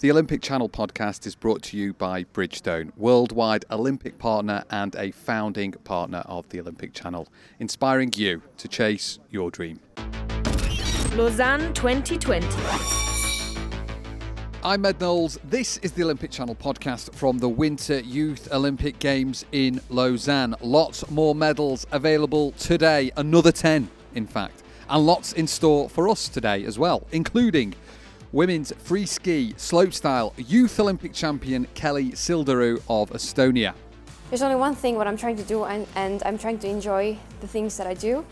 The Olympic Channel podcast is brought to you by Bridgestone, worldwide Olympic partner and a founding partner of the Olympic Channel, inspiring you to chase your dream. Lausanne 2020. I'm Ed Knowles. This is the Olympic Channel podcast from the Winter Youth Olympic Games in Lausanne. Lots more medals available today, another 10, in fact, and lots in store for us today as well, including women's free ski slopestyle youth Olympic champion Kelly Sildaru of Estonia. There's only one thing what I'm trying to do, and, and I'm trying to enjoy the things that I do.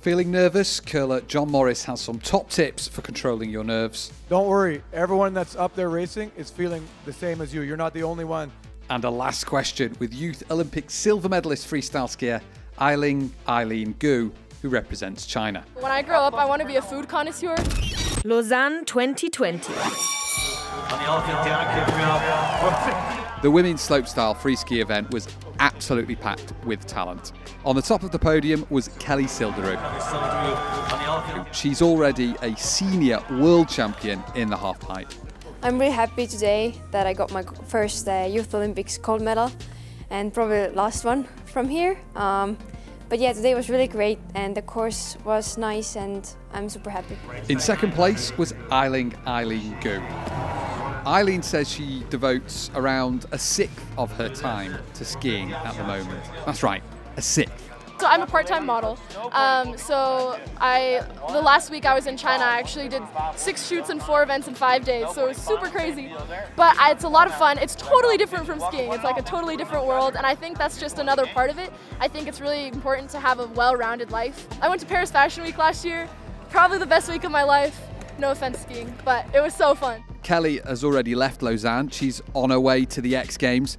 Feeling nervous? Curler John Morris has some top tips for controlling your nerves. Don't worry, everyone that's up there racing is feeling the same as you. You're not the only one. And a last question with Youth Olympic silver medalist freestyle skier Eileen Eileen Gu, who represents China. When I grow up, I want to be a food connoisseur. Lausanne 2020. The women's slopestyle free ski event was absolutely packed with talent. On the top of the podium was Kelly Sildaru. She's already a senior world champion in the half pipe. I'm really happy today that I got my first uh, Youth Olympics gold medal and probably the last one from here. Um, but yeah, today was really great and the course was nice and I'm super happy. In second place was Eileen Eileen Gu. Eileen says she devotes around a sixth of her time to skiing at the moment. That's right, a sixth. So I'm a part-time model. Um, so I, the last week I was in China, I actually did six shoots and four events in five days. So it was super crazy, but I, it's a lot of fun. It's totally different from skiing. It's like a totally different world, and I think that's just another part of it. I think it's really important to have a well-rounded life. I went to Paris Fashion Week last year, probably the best week of my life. No offense skiing, but it was so fun. Kelly has already left Lausanne. She's on her way to the X Games,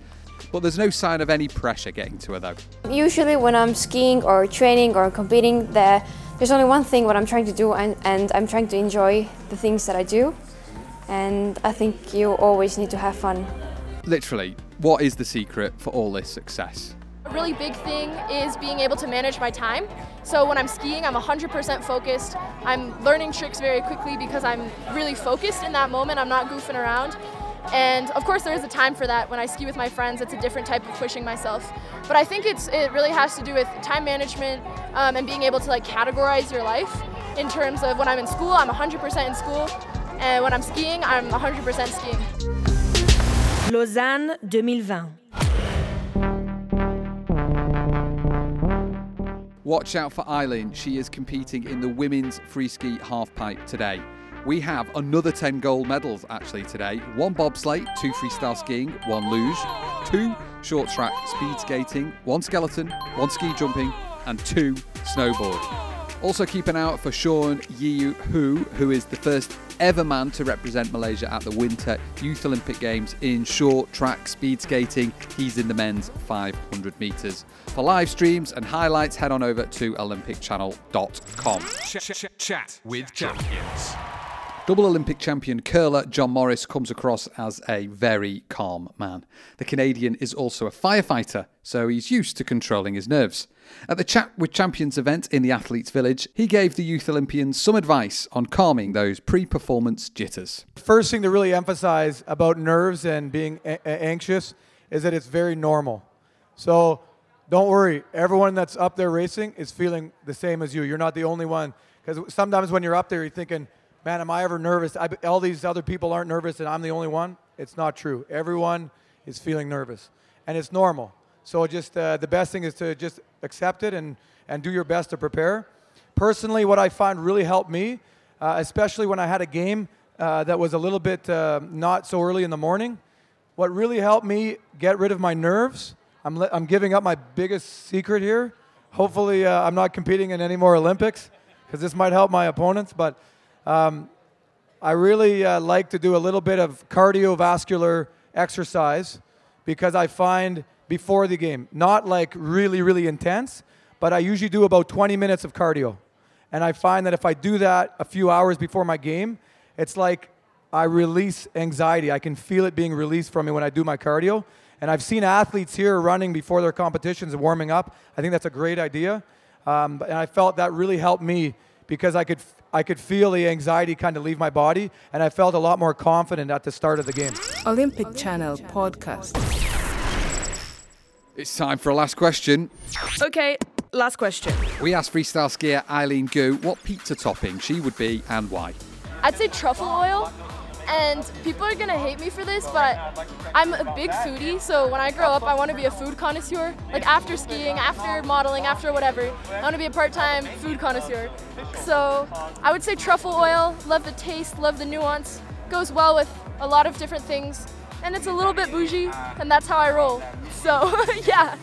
but there's no sign of any pressure getting to her though. Usually when I'm skiing or training or competing, there, there's only one thing what I'm trying to do and, and I'm trying to enjoy the things that I do. And I think you always need to have fun. Literally, what is the secret for all this success? A really big thing is being able to manage my time. So when I'm skiing, I'm 100% focused. I'm learning tricks very quickly because I'm really focused in that moment. I'm not goofing around. And of course, there is a time for that. When I ski with my friends, it's a different type of pushing myself. But I think it's it really has to do with time management um, and being able to like categorize your life in terms of when I'm in school, I'm 100% in school, and when I'm skiing, I'm 100% skiing. Lausanne 2020. Watch out for Eileen. She is competing in the women's free ski half pipe today. We have another 10 gold medals actually today one bobsleigh, two freestyle skiing, one luge, two short track speed skating, one skeleton, one ski jumping, and two snowboard. Also, keep an eye out for Sean Yiu Hu, who is the first ever man to represent Malaysia at the Winter Youth Olympic Games in short track speed skating. He's in the men's 500 metres. For live streams and highlights, head on over to olympicchannel.com. Chat, chat with champions. Double Olympic champion curler John Morris comes across as a very calm man. The Canadian is also a firefighter, so he's used to controlling his nerves. At the Chat with Champions event in the Athletes Village, he gave the youth Olympians some advice on calming those pre performance jitters. First thing to really emphasize about nerves and being a- anxious is that it's very normal. So don't worry, everyone that's up there racing is feeling the same as you. You're not the only one. Because sometimes when you're up there, you're thinking, man, am I ever nervous? I, all these other people aren't nervous and I'm the only one. It's not true. Everyone is feeling nervous, and it's normal. So just uh, the best thing is to just accept it and, and do your best to prepare. Personally, what I find really helped me, uh, especially when I had a game uh, that was a little bit uh, not so early in the morning, what really helped me get rid of my nerves, I'm, li- I'm giving up my biggest secret here. Hopefully, uh, I'm not competing in any more Olympics because this might help my opponents, but um, I really uh, like to do a little bit of cardiovascular exercise because I find before the game, not like really, really intense, but I usually do about 20 minutes of cardio. And I find that if I do that a few hours before my game, it's like I release anxiety. I can feel it being released from me when I do my cardio. And I've seen athletes here running before their competitions and warming up. I think that's a great idea. Um, and I felt that really helped me because I could I could feel the anxiety kind of leave my body, and I felt a lot more confident at the start of the game. Olympic Channel podcast. It's time for a last question. Okay, last question. We asked freestyle skier Eileen Gu what pizza topping she would be and why. I'd say truffle oil. And people are gonna hate me for this, but I'm a big foodie. So when I grow up, I want to be a food connoisseur. Like after skiing, after modeling, after whatever, I want to be a part-time food connoisseur. So I would say truffle oil. Love the taste, love the nuance. Goes well with a lot of different things, and it's a little bit bougie, and that's how I roll. So yeah.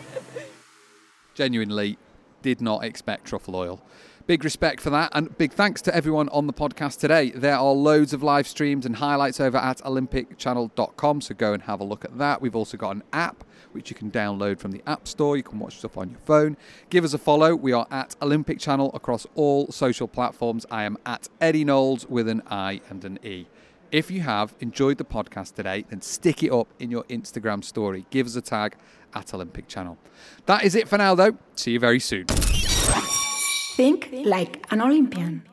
Genuinely did not expect truffle oil. Big respect for that, and big thanks to everyone on the podcast today. There are loads of live streams and highlights over at olympicchannel.com, so go and have a look at that. We've also got an app which you can download from the App Store. You can watch stuff on your phone. Give us a follow. We are at Olympic Channel across all social platforms. I am at Eddie Knowles with an I and an E. If you have enjoyed the podcast today, then stick it up in your Instagram story. Give us a tag at Olympic Channel. That is it for now, though. See you very soon. Think like an Olympian.